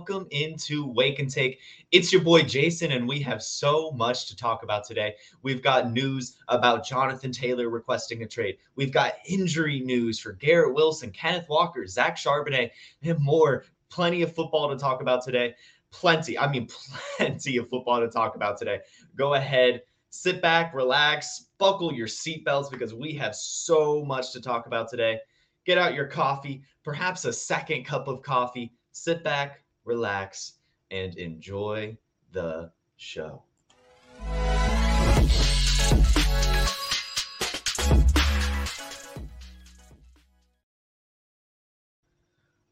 welcome into Wake and Take. It's your boy Jason, and we have so much to talk about today. We've got news about Jonathan Taylor requesting a trade. We've got injury news for Garrett Wilson, Kenneth Walker, Zach Charbonnet, and more. Plenty of football to talk about today. Plenty, I mean, plenty of football to talk about today. Go ahead, sit back, relax, buckle your seatbelts because we have so much to talk about today get out your coffee, perhaps a second cup of coffee, sit back, relax, and enjoy the show.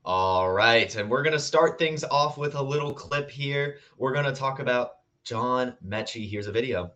All right, and we're going to start things off with a little clip here. We're going to talk about John Metchie. Here's a video.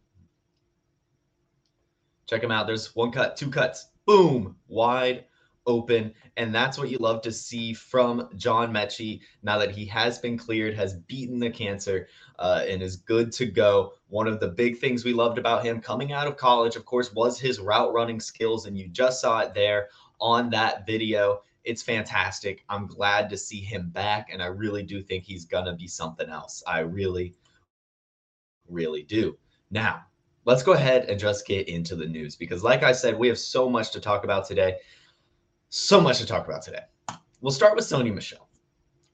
Check him out. There's one cut, two cuts. Boom, wide open. And that's what you love to see from John Metchie now that he has been cleared, has beaten the cancer, uh, and is good to go. One of the big things we loved about him coming out of college, of course, was his route running skills. And you just saw it there on that video. It's fantastic. I'm glad to see him back. And I really do think he's going to be something else. I really, really do. Now, let's go ahead and just get into the news because, like I said, we have so much to talk about today. So much to talk about today. We'll start with Sony Michel.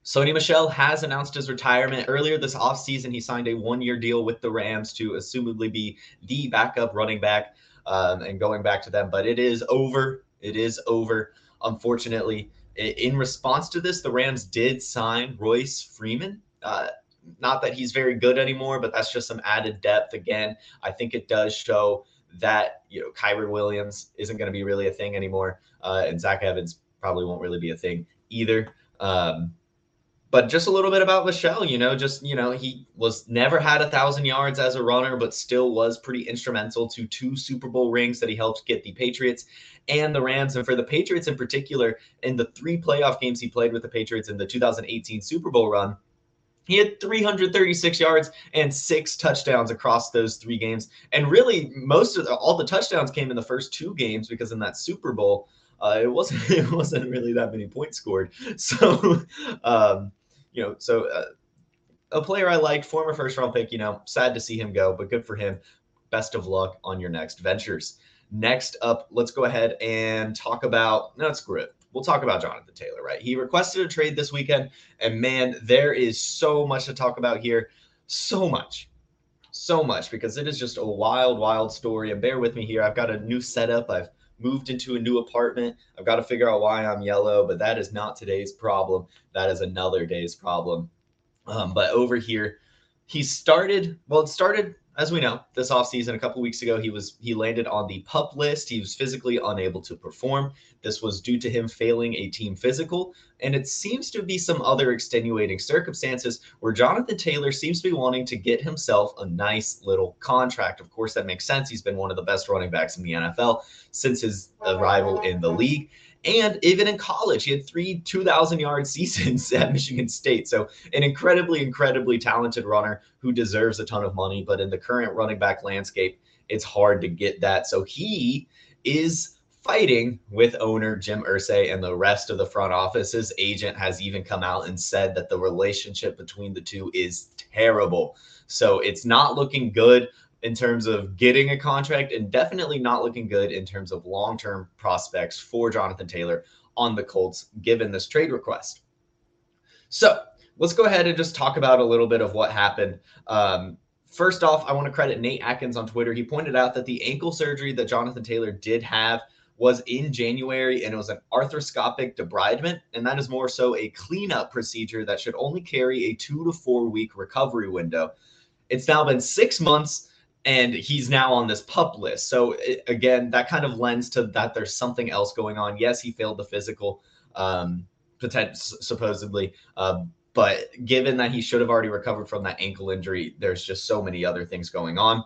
Sony Michel has announced his retirement. Earlier this offseason, he signed a one year deal with the Rams to assumably be the backup running back um, and going back to them. But it is over. It is over. Unfortunately, in response to this, the Rams did sign Royce Freeman. Uh, not that he's very good anymore, but that's just some added depth. Again, I think it does show that you know Kyren Williams isn't going to be really a thing anymore, uh, and Zach Evans probably won't really be a thing either. Um, but just a little bit about Michel, you know, just you know, he was never had a thousand yards as a runner, but still was pretty instrumental to two Super Bowl rings that he helped get the Patriots and the Rams. And for the Patriots in particular, in the three playoff games he played with the Patriots in the 2018 Super Bowl run, he had 336 yards and six touchdowns across those three games. And really, most of the, all the touchdowns came in the first two games because in that Super Bowl, uh, it wasn't it wasn't really that many points scored. So, um, you know, so uh, a player I liked, former first round pick. You know, sad to see him go, but good for him. Best of luck on your next ventures. Next up, let's go ahead and talk about. No, screw it we'll talk about Jonathan Taylor, right? He requested a trade this weekend, and man, there is so much to talk about here. So much. So much because it is just a wild, wild story. And bear with me here. I've got a new setup. I've moved into a new apartment. I've got to figure out why I'm yellow, but that is not today's problem. That is another day's problem. Um, but over here, he started, well, it started as we know, this offseason, a couple weeks ago, he was he landed on the pup list. He was physically unable to perform. This was due to him failing a team physical, and it seems to be some other extenuating circumstances where Jonathan Taylor seems to be wanting to get himself a nice little contract. Of course, that makes sense. He's been one of the best running backs in the NFL since his arrival in the league. And even in college, he had three 2,000 yard seasons at Michigan State. So, an incredibly, incredibly talented runner who deserves a ton of money. But in the current running back landscape, it's hard to get that. So, he is fighting with owner Jim Irsay and the rest of the front office. His agent has even come out and said that the relationship between the two is terrible. So, it's not looking good in terms of getting a contract and definitely not looking good in terms of long term prospects for Jonathan Taylor on the Colts, given this trade request. So let's go ahead and just talk about a little bit of what happened. Um, first off, I want to credit Nate Atkins on Twitter. He pointed out that the ankle surgery that Jonathan Taylor did have was in January and it was an arthroscopic debridement. And that is more so a cleanup procedure that should only carry a two to four week recovery window. It's now been six months and he's now on this pup list. So it, again, that kind of lends to that there's something else going on. Yes, he failed the physical, um, potent, supposedly, uh, but given that he should have already recovered from that ankle injury, there's just so many other things going on.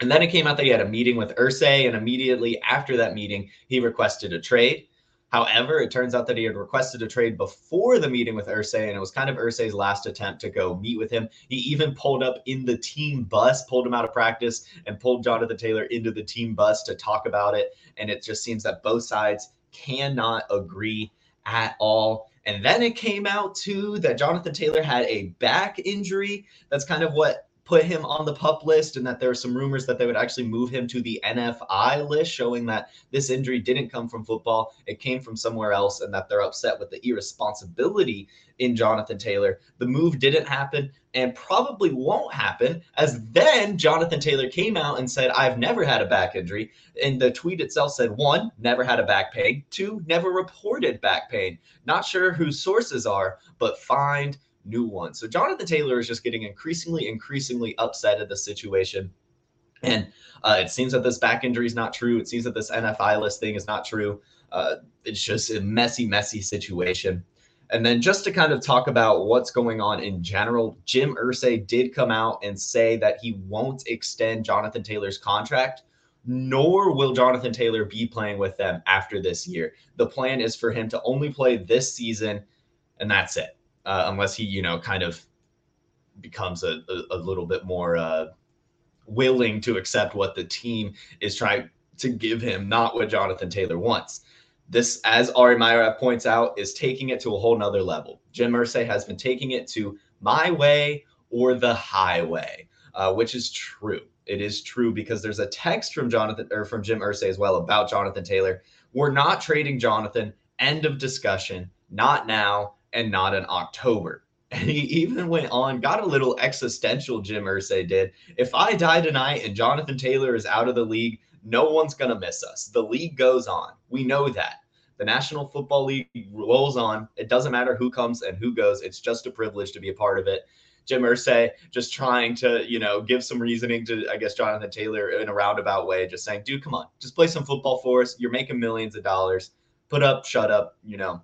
And then it came out that he had a meeting with Irsay, and immediately after that meeting, he requested a trade. However, it turns out that he had requested a trade before the meeting with Irsay, and it was kind of Irsay's last attempt to go meet with him. He even pulled up in the team bus, pulled him out of practice, and pulled Jonathan Taylor into the team bus to talk about it. And it just seems that both sides cannot agree at all. And then it came out too that Jonathan Taylor had a back injury. That's kind of what put him on the pup list and that there were some rumors that they would actually move him to the NFI list, showing that this injury didn't come from football. It came from somewhere else and that they're upset with the irresponsibility in Jonathan Taylor. The move didn't happen and probably won't happen, as then Jonathan Taylor came out and said, I've never had a back injury. And the tweet itself said, one, never had a back pain, two, never reported back pain. Not sure whose sources are, but find new one. So Jonathan Taylor is just getting increasingly, increasingly upset at the situation. And uh, it seems that this back injury is not true. It seems that this NFI list thing is not true. Uh, it's just a messy, messy situation. And then just to kind of talk about what's going on in general, Jim Irsay did come out and say that he won't extend Jonathan Taylor's contract, nor will Jonathan Taylor be playing with them after this year. The plan is for him to only play this season, and that's it uh, unless he, you know, kind of becomes a, a, a little bit more uh, willing to accept what the team is trying to give him, not what Jonathan Taylor wants. This, as Ari Meirov points out, is taking it to a whole nother level. Jim Irsay has been taking it to my way or the highway, uh, which is true. It is true because there's a text from Jonathan or from Jim Irsay as well about Jonathan Taylor. We're not trading Jonathan. End of discussion. Not now and not in October. And he even went on, got a little existential, Jim Irsay did. If I die tonight and Jonathan Taylor is out of the league, no one's going to miss us. The league goes on. We know that. The National Football League rolls on. It doesn't matter who comes and who goes. It's just a privilege to be a part of it. Jim Irsay just trying to, you know, give some reasoning to, I guess, Jonathan Taylor in a roundabout way, just saying, dude, come on, just play some football for us. You're making millions of dollars. Put up, shut up, you know,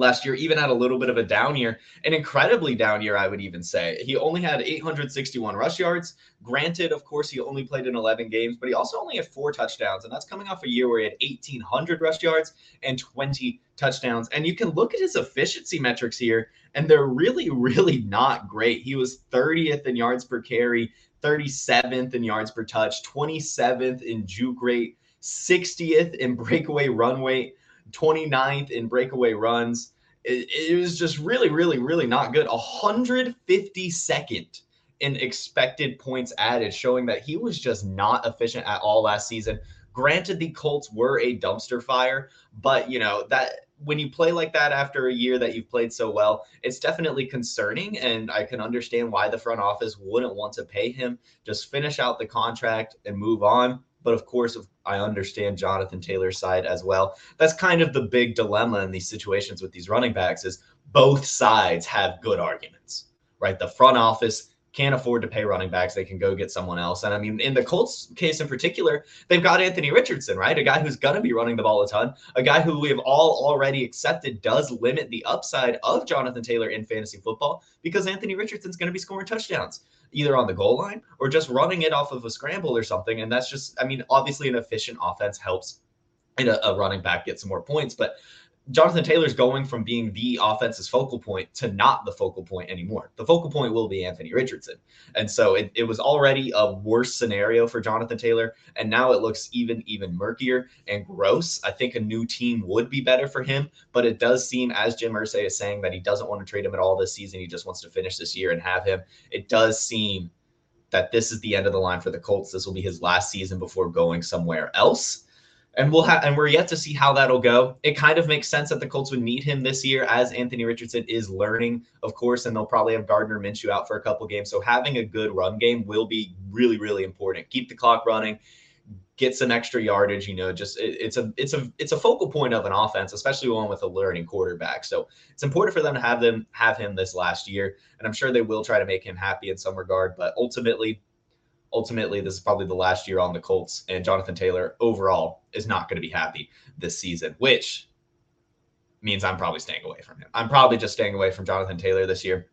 last year, even had a little bit of a down year, an incredibly down year, I would even say. He only had 861 rush yards. Granted, of course, he only played in 11 games, but he also only had four touchdowns. And that's coming off a year where he had 1,800 rush yards and 20 touchdowns. And you can look at his efficiency metrics here, and they're really, really not great. He was 30th in yards per carry, 37th in yards per touch, 27th in juke rate, 60th in breakaway run rate. 29th in breakaway runs. It, it was just really, really, really not good. 152nd in expected points added, showing that he was just not efficient at all last season. Granted, the Colts were a dumpster fire, but you know that when you play like that after a year that you've played so well, it's definitely concerning. And I can understand why the front office wouldn't want to pay him. Just finish out the contract and move on. But of course, I understand Jonathan Taylor's side as well. That's kind of the big dilemma in these situations with these running backs is both sides have good arguments, right? The front office can't afford to pay running backs. They can go get someone else. And I mean, in the Colts case in particular, they've got Anthony Richardson, right? A guy who's going to be running the ball a ton, a guy who we have all already accepted does limit the upside of Jonathan Taylor in fantasy football because Anthony Richardson's going to be scoring touchdowns either on the goal line or just running it off of a scramble or something. And that's just, I mean, obviously an efficient offense helps and a, a running back get some more points, but Jonathan Taylor's going from being the offense's focal point to not the focal point anymore. The focal point will be Anthony Richardson. And so it, it was already a worse scenario for Jonathan Taylor. And now it looks even, even murkier and gross. I think a new team would be better for him. But it does seem, as Jim Irsay is saying, that he doesn't want to trade him at all this season. He just wants to finish this year and have him. It does seem that this is the end of the line for the Colts. This will be his last season before going somewhere else and we'll have and we're yet to see how that'll go. It kind of makes sense that the Colts would need him this year as Anthony Richardson is learning, of course, and they'll probably have Gardner Minshew out for a couple games. So having a good run game will be really, really important. Keep the clock running, get some extra yardage. You know, just it, it's a it's a it's a focal point of an offense, especially one with a learning quarterback. So it's important for them to have them have him this last year, and I'm sure they will try to make him happy in some regard. But ultimately, ultimately, this is probably the last year on the Colts, and Jonathan Taylor overall is not going to be happy this season, which means I'm probably staying away from him. I'm probably just staying away from Jonathan Taylor this year.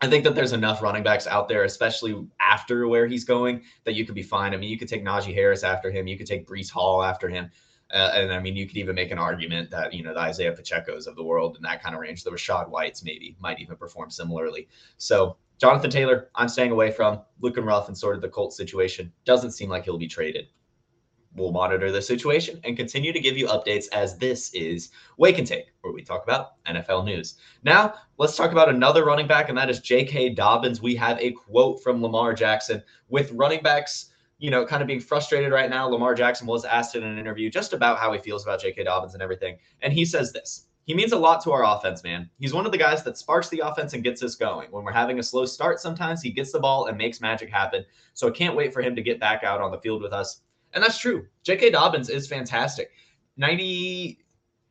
I think that there's enough running backs out there, especially after where he's going, that you could be fine. I mean, you could take Najee Harris after him, you could take Breece Hall after him. Uh, and I mean, you could even make an argument that, you know, the Isiah Pacheco's of the world in that kind of range, the Rachaad Whites maybe might even perform similarly. So Jonathan Taylor, I'm staying away from. Looking rough and sort of the Colts situation. Doesn't seem like he'll be traded. We'll monitor the situation and continue to give you updates as this is Wake and Take, where we talk about NFL news. Now, let's talk about another running back, and that is J.K. Dobbins. We have a quote from Lamar Jackson with running backs you know, kind of being frustrated right now. Lamar Jackson was asked in an interview just about how he feels about J.K. Dobbins and everything. And he says this He means a lot to our offense, man. He's one of the guys that sparks the offense and gets us going. When we're having a slow start, sometimes he gets the ball and makes magic happen. So I can't wait for him to get back out on the field with us. And that's true. J.K. Dobbins is fantastic. 90,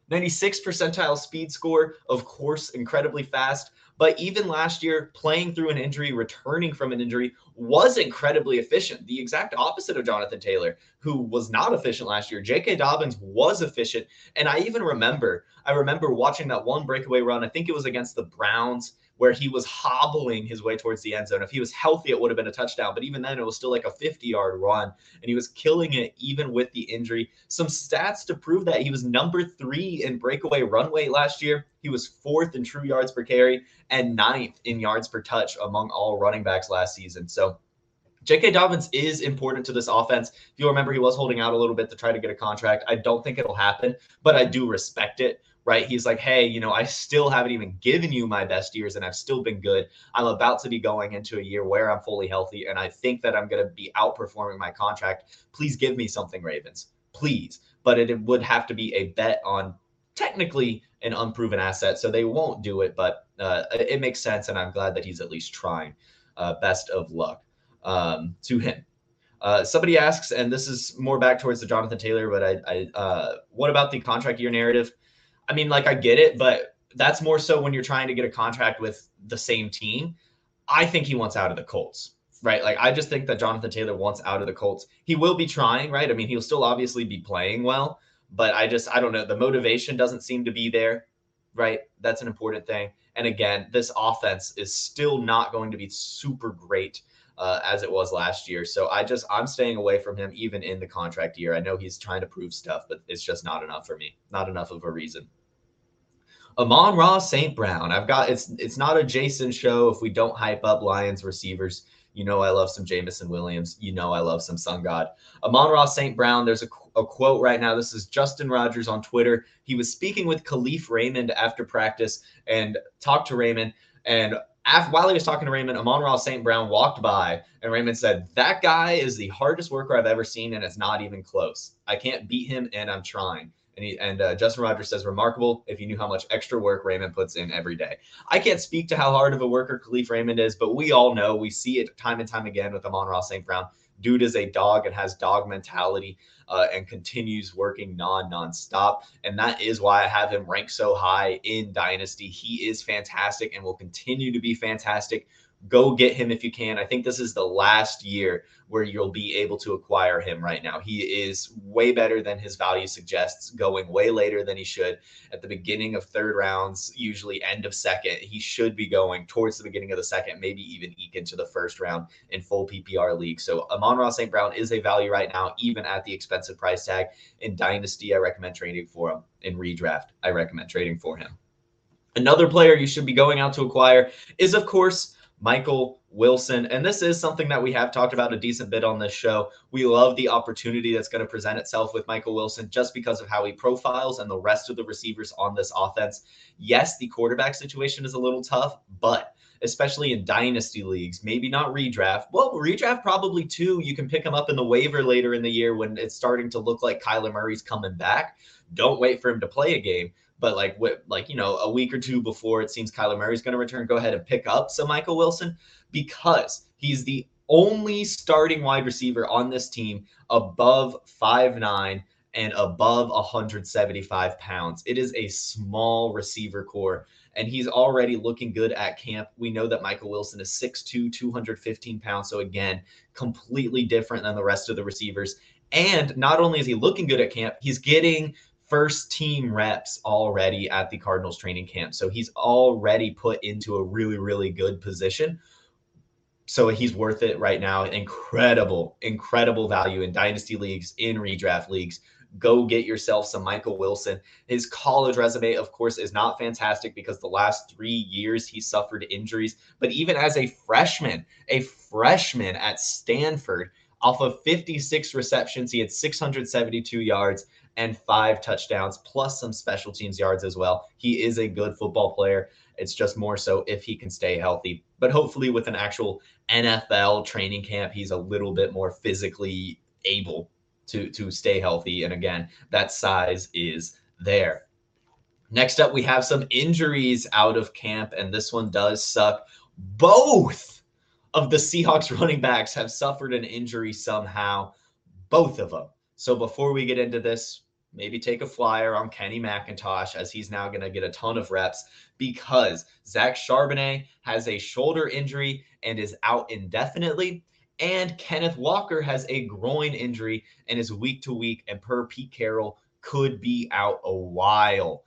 96 percentile speed score, of course, incredibly fast. But even last year, playing through an injury, returning from an injury, was incredibly efficient. The exact opposite of Jonathan Taylor, who was not efficient last year. J.K. Dobbins was efficient. And I even remember, I remember watching that one breakaway run. I think it was against the Browns where he was hobbling his way towards the end zone. If he was healthy, it would have been a touchdown. But even then, it was still like a 50 yard run, and he was killing it even with the injury. Some stats to prove that he was number three in breakaway run weight last year. He was fourth in true yards per carry and ninth in yards per touch among all running backs last season. So, J.K. Dobbins is important to this offense. If you remember, he was holding out a little bit to try to get a contract. I don't think it'll happen, but I do respect it right? He's like, hey, you know, I still haven't even given you my best years and I've still been good. I'm about to be going into a year where I'm fully healthy and I think that I'm going to be outperforming my contract. Please give me something, Ravens. Please. But it, would have to be a bet on technically an unproven asset. So they won't do it, but uh, it makes sense. And I'm glad that he's at least trying. Uh, best of luck um, to him. Uh, somebody asks, and this is more back towards the Jonathan Taylor, but I, I uh, what about the contract year narrative? I mean, like I get it, but that's more so when you're trying to get a contract with the same team. I think he wants out of the Colts, right? Like I just think that Jonathan Taylor wants out of the Colts. He will be trying, right? I mean, he'll still obviously be playing well, but I just I don't know. The motivation doesn't seem to be there, right? That's an important thing. And again, this offense is still not going to be super great uh, as it was last year. So I just I'm staying away from him even in the contract year. I know he's trying to prove stuff, but it's just not enough for me. Not enough of a reason. Amon-Ra St. Brown. I've got it's it's not a Jason show if we don't hype up Lions receivers. You know I love some Jameson Williams. You know I love some Sun God. Amon-Ra St. Brown. There's a, a quote right now. This is Justin Rogers on Twitter. He was speaking with Kalif Raymond after practice and talked to Raymond. And after, while he was talking to Raymond, Amon-Ra St. Brown walked by, and Raymond said, That guy is the hardest worker I've ever seen, and it's not even close. I can't beat him, and I'm trying. And, he, and uh, Justin Rogers says, remarkable if you knew how much extra work Raymond puts in every day. I can't speak to how hard of a worker Kalif Raymond is, but we all know, we see it time and time again with Amon-Ra St. Brown. Dude is a dog and has dog mentality uh, and continues working non nonstop. And that is why I have him ranked so high in Dynasty. He is fantastic and will continue to be fantastic go get him if you can. I think this is the last year where you'll be able to acquire him right now. He is way better than his value suggests, going way later than he should at the beginning of third rounds, usually end of second. He should be going towards the beginning of the second, maybe even eke into the first round in full PPR league. So Amon-Ra St. Brown is a value right now, even at the expensive price tag. In Dynasty, I recommend trading for him. In redraft, I recommend trading for him. Another player you should be going out to acquire is, of course, Michael Wilson. And this is something that we have talked about a decent bit on this show. We love the opportunity that's going to present itself with Michael Wilson just because of how he profiles and the rest of the receivers on this offense. Yes, the quarterback situation is a little tough, but especially in dynasty leagues, maybe not redraft. Well, redraft probably too. You can pick him up in the waiver later in the year when it's starting to look like Kyler Murray's coming back. Don't wait for him to play a game but like what like you know a week or two before it seems Kyler Murray's going to return, go ahead and pick up some Michael Wilson because he's the only starting wide receiver on this team above five nine and above 175 pounds. It is a small receiver corps, and he's already looking good at camp. We know that Michael Wilson is 6'2, 215 pounds. So, again, completely different than the rest of the receivers. And not only is he looking good at camp, he's getting first team reps already at the Cardinals training camp. So he's already put into a really, really good position. So he's worth it right now. Incredible, incredible value in dynasty leagues, in redraft leagues. Go get yourself some Michael Wilson. His college resume, of course, is not fantastic because the last three years he suffered injuries. But even as a freshman, a freshman at Stanford, Off of 56 receptions, he had 672 yards and five touchdowns, plus some special teams yards as well. He is a good football player. It's just more so if he can stay healthy. But hopefully, with an actual NFL training camp, he's a little bit more physically able to to stay healthy. And again, that size is there. Next up, we have some injuries out of camp, and this one does suck. Both of the Seahawks running backs have suffered an injury somehow. Both of them. So before we get into this, maybe take a flyer on Kenny McIntosh as he's now going to get a ton of reps because Zach Charbonnet has a shoulder injury and is out indefinitely. And Kenneth Walker has a groin injury and is week to week, and per Pete Carroll, could be out a while.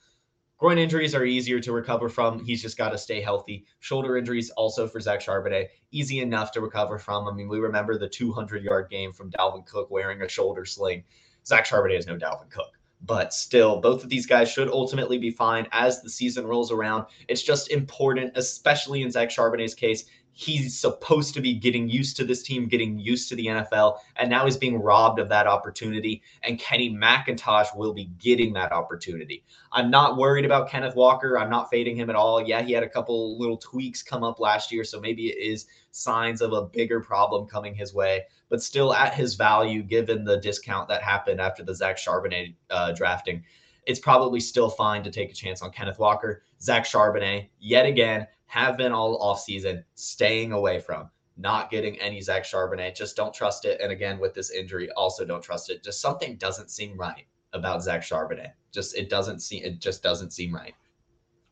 Groin injuries are easier to recover from. He's just got to stay healthy. Shoulder injuries, also for Zach Charbonnet, easy enough to recover from. I mean, we remember the 200 yard game from Dalvin Cook wearing a shoulder sling. Zach Charbonnet is no Dalvin Cook but still, both of these guys should ultimately be fine as the season rolls around. It's just important, especially in Zach Charbonnet's case, he's supposed to be getting used to this team, getting used to the NFL, and now he's being robbed of that opportunity. And Kenny McIntosh will be getting that opportunity. I'm not worried about Kenneth Walker. I'm not fading him at all. Yeah, he had a couple little tweaks come up last year, so maybe it is signs of a bigger problem coming his way. But still, at his value, given the discount that happened after the Zach Charbonnet uh, drafting, it's probably still fine to take a chance on Kenneth Walker. Zach Charbonnet, yet again, have been all offseason staying away from, not getting any Zach Charbonnet. Just don't trust it. And again, with this injury, also don't trust it. Just something doesn't seem right about Zach Charbonnet. Just it doesn't seem it just doesn't seem right.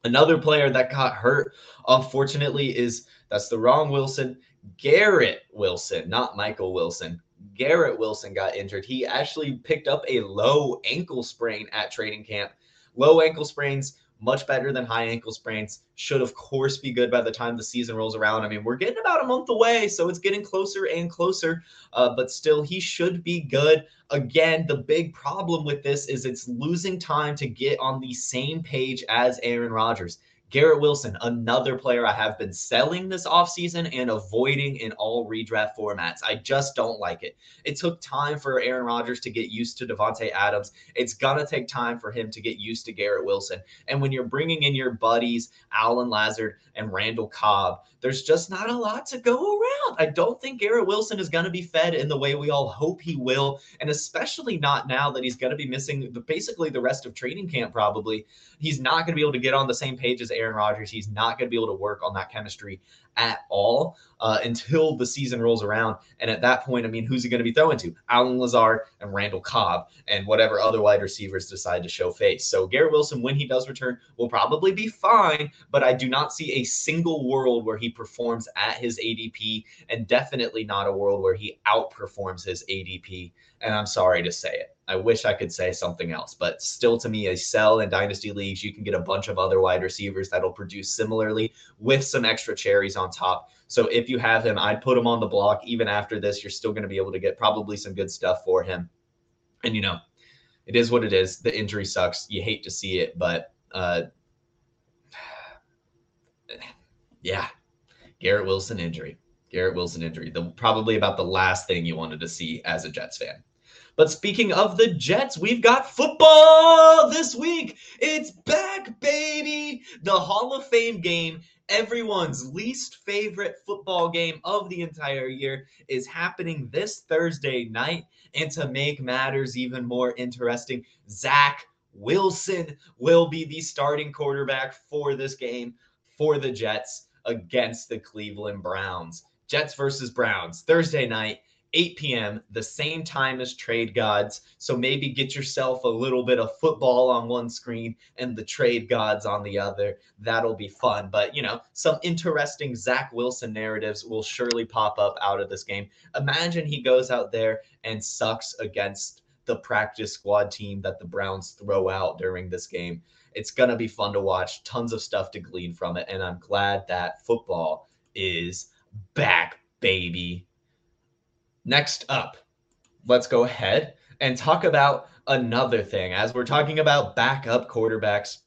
Another player that got hurt, unfortunately, is that's the wrong Wilson. Garrett Wilson, not Michael Wilson. Garrett Wilson got injured. He actually picked up a low ankle sprain at training camp. Low ankle sprains much better than high ankle sprains. Should, of course, be good by the time the season rolls around. I mean, we're getting about a month away, so it's getting closer and closer, uh, but still, he should be good. Again, the big problem with this is it's losing time to get on the same page as Aaron Rodgers. Garrett Wilson, another player I have been selling this offseason and avoiding in all redraft formats. I just don't like it. It took time for Aaron Rodgers to get used to Davante Adams. It's going to take time for him to get used to Garrett Wilson. And when you're bringing in your buddies, Allen Lazard and Randall Cobb, there's just not a lot to go around. I don't think Garrett Wilson is going to be fed in the way we all hope he will. And especially not now that he's going to be missing the, basically the rest of training camp, probably. He's not going to be able to get on the same page as Aaron Rodgers. He's not going to be able to work on that chemistry at all uh, until the season rolls around. And at that point, I mean, who's he going to be throwing to? Allen Lazard and Randall Cobb and whatever other wide receivers decide to show face. So Garrett Wilson, when he does return, will probably be fine, but I do not see a single world where he performs at his ADP and definitely not a world where he outperforms his ADP. And I'm sorry to say it. I wish I could say something else, but still to me, a sell in dynasty leagues, you can get a bunch of other wide receivers that'll produce similarly with some extra cherries on top. So if you have him, I'd put him on the block. Even after this, you're still going to be able to get probably some good stuff for him. And you know, it is what it is. The injury sucks. You hate to see it, but uh, yeah, Garrett Wilson injury. Garrett Wilson injury. The probably about the last thing you wanted to see as a Jets fan. But speaking of the Jets, we've got football this week. It's back, baby. The Hall of Fame game, everyone's least favorite football game of the entire year, is happening this Thursday night. And to make matters even more interesting, Zach Wilson will be the starting quarterback for this game for the Jets against the Cleveland Browns. Jets versus Browns, Thursday night. 8 p.m., the same time as Trade Gods. So maybe get yourself a little bit of football on one screen and the Trade Gods on the other. That'll be fun. But, you know, some interesting Zach Wilson narratives will surely pop up out of this game. Imagine he goes out there and sucks against the practice squad team that the Browns throw out during this game. It's going to be fun to watch, tons of stuff to glean from it. And I'm glad that football is back, baby. Next up, let's go ahead and talk about another thing. As we're talking about backup quarterbacks,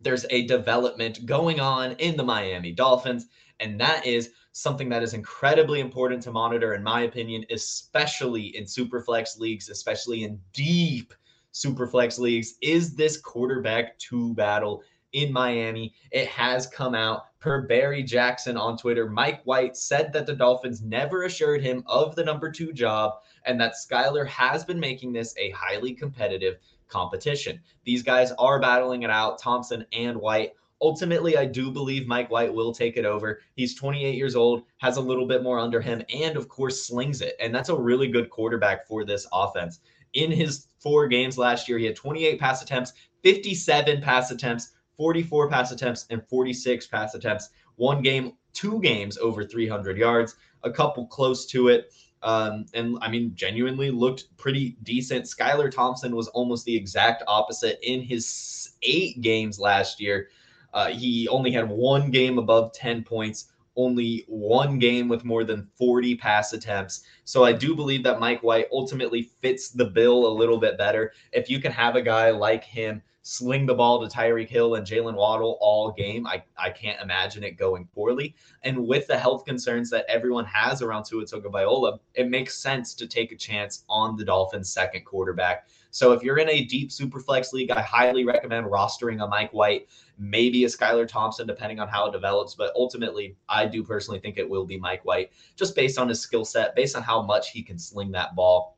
there's a development going on in the Miami Dolphins, and that is something that is incredibly important to monitor, in my opinion, especially in superflex leagues, especially in deep superflex leagues, is this quarterback two battle in Miami. It has come out per Barry Jackson on Twitter. Mike White said that the Dolphins never assured him of the number two job and that Skylar has been making this a highly competitive competition. These guys are battling it out, Thompson and White. Ultimately, I do believe Mike White will take it over. He's 28 years old, has a little bit more under him, and of course, slings it. And that's a really good quarterback for this offense. In his four games last year, he had 28 pass attempts, 57 pass attempts, 44 pass attempts, and 46 pass attempts. One game, two games over 300 yards, a couple close to it. Um, and I mean, genuinely looked pretty decent. Skylar Thompson was almost the exact opposite in his eight games last year. Uh, he only had one game above 10 points, only one game with more than 40 pass attempts. So I do believe that Mike White ultimately fits the bill a little bit better. If you can have a guy like him sling the ball to Tyreek Hill and Jaylen Waddle all game, I, I can't imagine it going poorly. And with the health concerns that everyone has around Tua Tagovailoa, it makes sense to take a chance on the Dolphins' second quarterback. So if you're in a deep super flex league, I highly recommend rostering a Mike White, maybe a Skylar Thompson, depending on how it develops. But ultimately, I do personally think it will be Mike White, just based on his skill set, based on how much he can sling that ball.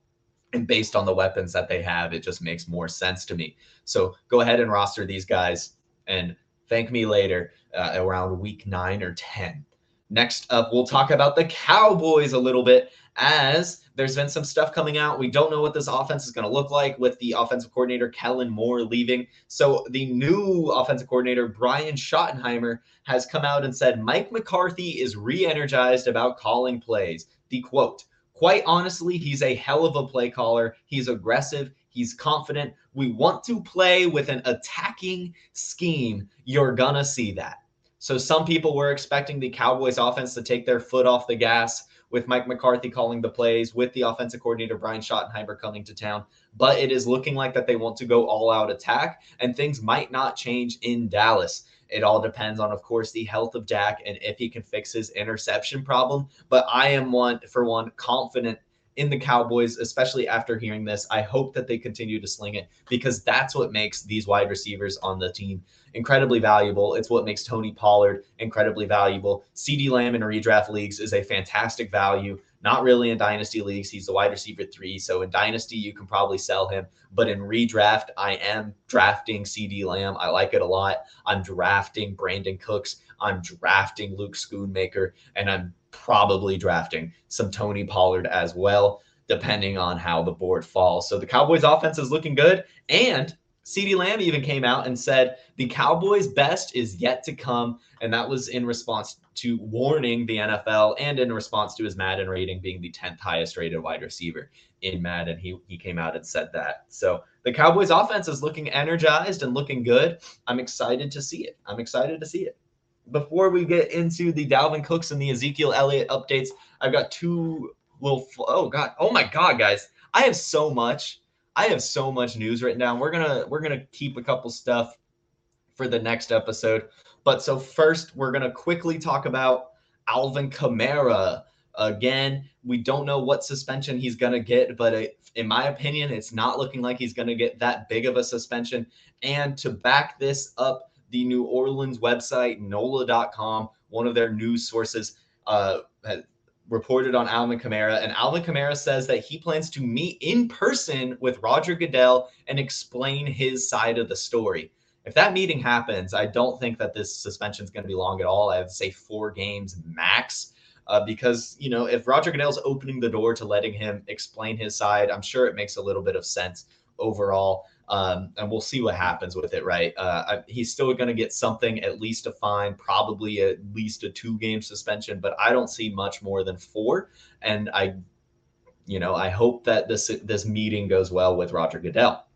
And based on the weapons that they have, it just makes more sense to me. So go ahead and roster these guys and thank me later uh, around week nine or 10. Next up, we'll talk about the Cowboys a little bit as there's been some stuff coming out. We don't know what this offense is going to look like with the offensive coordinator Kellen Moore leaving. So the new offensive coordinator Brian Schottenheimer has come out and said Mike McCarthy is re-energized about calling plays. The quote, quite honestly, he's a hell of a play caller. He's aggressive. He's confident. We want to play with an attacking scheme. You're going to see that. So some people were expecting the Cowboys offense to take their foot off the gas with Mike McCarthy calling the plays, with the offensive coordinator Brian Schottenheimer coming to town. But it is looking like that they want to go all out attack, and things might not change in Dallas. It all depends on, of course, the health of Dak and if he can fix his interception problem. But I am one, for one, confident in the Cowboys, especially after hearing this. I hope that they continue to sling it because that's what makes these wide receivers on the team incredibly valuable. It's what makes Tony Pollard incredibly valuable. CeeDee Lamb in redraft leagues is a fantastic value. Not really in dynasty leagues. He's the wide receiver three. So in dynasty, you can probably sell him. But in redraft, I am drafting CeeDee Lamb. I like it a lot. I'm drafting Brandin Cooks. I'm drafting Luke Schoonmaker. And I'm probably drafting some Tony Pollard as well, depending on how the board falls. So the Cowboys offense is looking good. And CeeDee Lamb even came out and said the Cowboys' best is yet to come. And that was in response to warning the NFL and in response to his Madden rating being the 10th highest rated wide receiver in Madden. He, he came out and said that. So the Cowboys' offense is looking energized and looking good. I'm excited to see it. I'm excited to see it before we get into the Dalvin Cooks and the Ezekiel Elliott updates, I've got two little. Oh god! Oh my god, guys! I have so much. I have so much news written down. We're gonna we're gonna keep a couple stuff for the next episode. But so first, we're gonna quickly talk about Alvin Kamara. Again, we don't know what suspension he's gonna get, but it, in my opinion, it's not looking like he's gonna get that big of a suspension. And to back this up, the New Orleans website, NOLA.com, one of their news sources, uh, reported on Alvin Kamara. And Alvin Kamara says that he plans to meet in person with Roger Goodell and explain his side of the story. If that meeting happens, I don't think that this suspension is going to be long at all. I would say four games max. Uh, because you know if Roger Goodell's opening the door to letting him explain his side, I'm sure it makes a little bit of sense overall. Um, and we'll see what happens with it, right? Uh, I, he's still going to get something, at least a fine, probably at least a two game suspension, but I don't see much more than four. And I, you know, I hope that this this meeting goes well with Roger Goodell.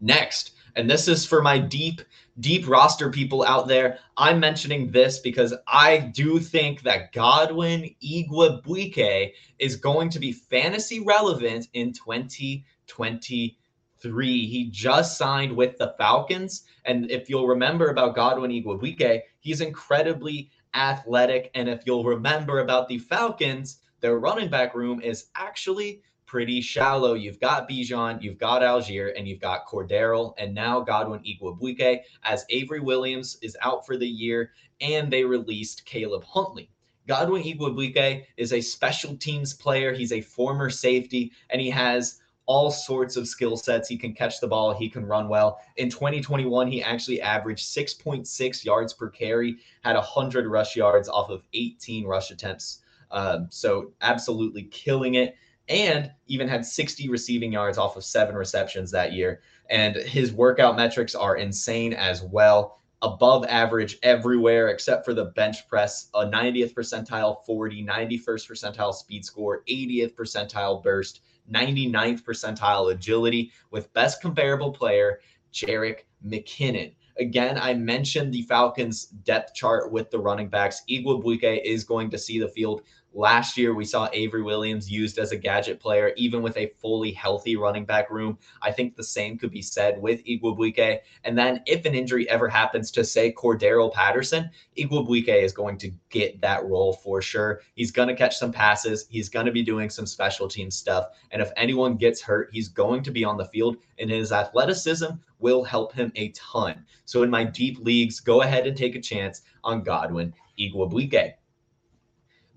Next, and this is for my deep, deep roster people out there. I'm mentioning this because I do think that Godwin Igwebuike is going to be fantasy relevant in 2020 three. He just signed with the Falcons. And if you'll remember about Godwin Igwebuike, he's incredibly athletic. And if you'll remember about the Falcons, their running back room is actually pretty shallow. You've got Bijan, you've got Allgeier, and you've got Cordarrelle, and now Godwin Igwebuike, as Avery Williams is out for the year, and they released Caleb Huntley. Godwin Igwebuike is a special teams player. He's a former safety, and he has all sorts of skill sets. He can catch the ball, he can run well. In 2021, he actually averaged 6.6 yards per carry, had 100 rush yards off of 18 rush attempts. Um, so, absolutely killing it. And even had 60 receiving yards off of seven receptions that year. And his workout metrics are insane as well above average everywhere except for the bench press, a 90th percentile 40, 91st percentile speed score, 80th percentile burst, 99th percentile agility with best comparable player, Jerick McKinnon. Again, I mentioned the Falcons depth chart with the running backs. Igwebuike is going to see the field Last year, we saw Avery Williams used as a gadget player, even with a fully healthy running back room. I think the same could be said with Igwebuike. And then, if an injury ever happens to, say, Cordarrelle Patterson, Igwebuike is going to get that role for sure. He's going to catch some passes. He's going to be doing some special team stuff. And if anyone gets hurt, he's going to be on the field, and his athleticism will help him a ton. So, in my deep leagues, go ahead and take a chance on Godwin Igwebuike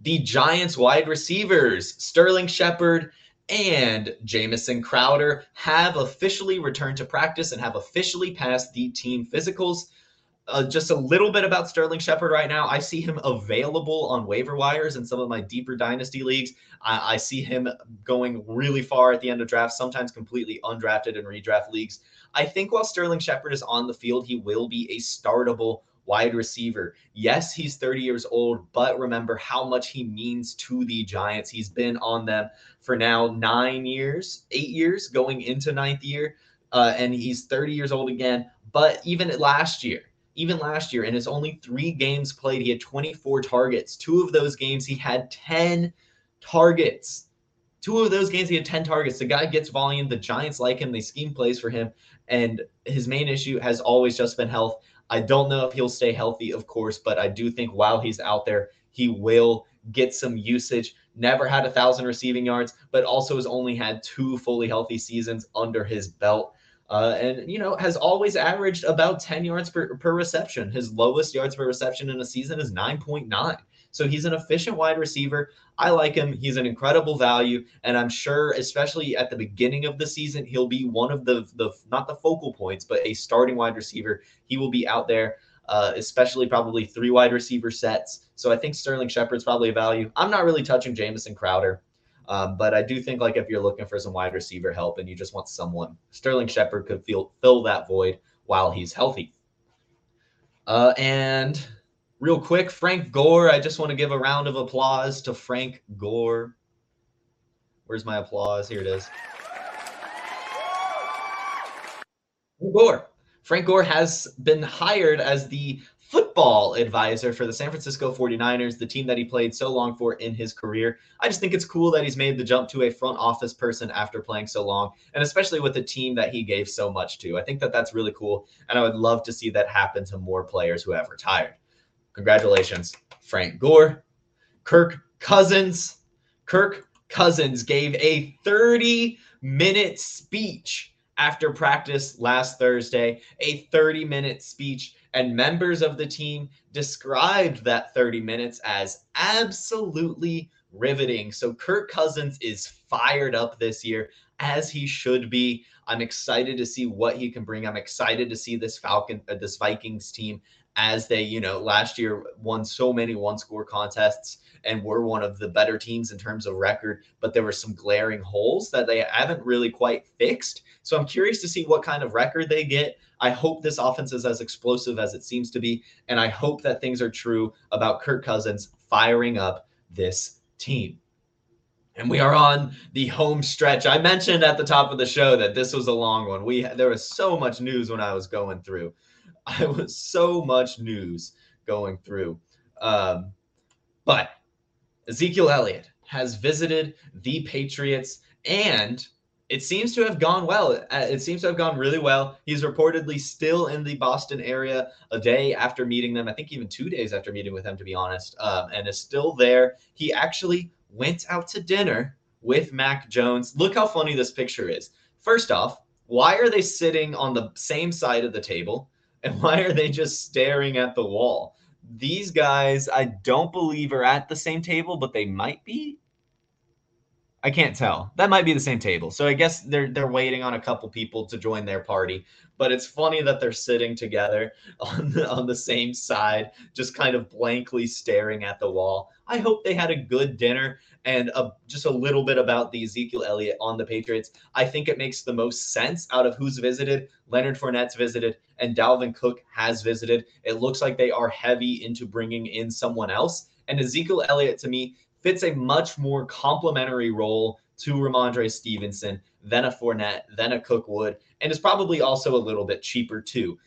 the Giants wide receivers, Sterling Shepard and Jamison Crowder, have officially returned to practice and have officially passed the team physicals. Uh, just a little bit about Sterling Shepard right now. I see him available on waiver wires in some of my deeper dynasty leagues. I, I see him going really far at the end of drafts, sometimes completely undrafted in redraft leagues. I think while Sterling Shepard is on the field, he will be a startable wide receiver. Yes, he's 30 years old, but remember how much he means to the Giants. He's been on them for now nine years, eight years, going into ninth year, uh, and he's 30 years old again. But even last year, even last year, in his only three games played, he had 24 targets. Two of those games, he had 10 targets. Two of those games, he had 10 targets. The guy gets volume. The Giants like him. They scheme plays for him. And his main issue has always just been health. I don't know if he'll stay healthy, of course, but I do think while he's out there, he will get some usage. Never had a thousand receiving yards, but also has only had two fully healthy seasons under his belt. Uh, and you know has always averaged about 10 yards per, per reception his lowest yards per reception in a season is 9.9 so he's an efficient wide receiver. I like him. He's an incredible value, and I'm sure, especially at the beginning of the season, he'll be one of the the not the focal points, but a starting wide receiver. He will be out there. Uh, especially probably three wide receiver sets. So I think Sterling Shepard's probably a value. I'm not really touching Jamison Crowder, um, but I do think like if you're looking for some wide receiver help and you just want someone, Sterling Shepard could feel, fill that void while he's healthy. Uh, and Real quick, Frank Gore. I just want to give a round of applause to Frank Gore. Where's my applause? Here it is. Gore. Frank Gore has been hired as the football advisor for the San Francisco 49ers, the team that he played so long for in his career. I just think it's cool that he's made the jump to a front office person after playing so long, and especially with a team that he gave so much to. I think that that's really cool, and I would love to see that happen to more players who have retired. Congratulations, Frank Gore. Kirk Cousins. Kirk Cousins gave a 30 minute speech after practice last Thursday, a 30 minute speech, and members of the team described that 30 minutes as absolutely riveting. So Kirk Cousins is fired up this year as he should be. I'm excited to see what he can bring. I'm excited to see this Falcon uh, this Vikings team as they, you know, last year won so many one score contests and were one of the better teams in terms of record, but there were some glaring holes that they haven't really quite fixed. So I'm curious to see what kind of record they get. I hope this offense is as explosive as it seems to be. And I hope that things are true about Kirk Cousins firing up this team. And we are on the home stretch. I mentioned at the top of the show that this was a long one. We there was so much news when I was going through. I was so much news going through. Um, but Ezekiel Elliott has visited the Patriots and it seems to have gone well. Uh, it seems to have gone really well. He's reportedly still in the Boston area a day after meeting them. I think even two days after meeting with them, to be honest, um, and is still there. He actually went out to dinner with Mac Jones. Look how funny this picture is. First off, why are they sitting on the same side of the table? And why are they just staring at the wall? These guys, I don't believe, are at the same table, but they might be. I can't tell. That might be the same table. So I guess they're they're waiting on a couple people to join their party. But it's funny that they're sitting together on the on the same side, just kind of blankly staring at the wall. I hope they had a good dinner and a, just a little bit about the Ezekiel Elliott on the Patriots. I think it makes the most sense out of who's visited. Leonard Fournette's visited, and Dalvin Cook has visited. It looks like they are heavy into bringing in someone else. And Ezekiel Elliott, to me, fits a much more complementary role to Rhamondre Stevenson than a Fournette, than a Cook would, and is probably also a little bit cheaper too.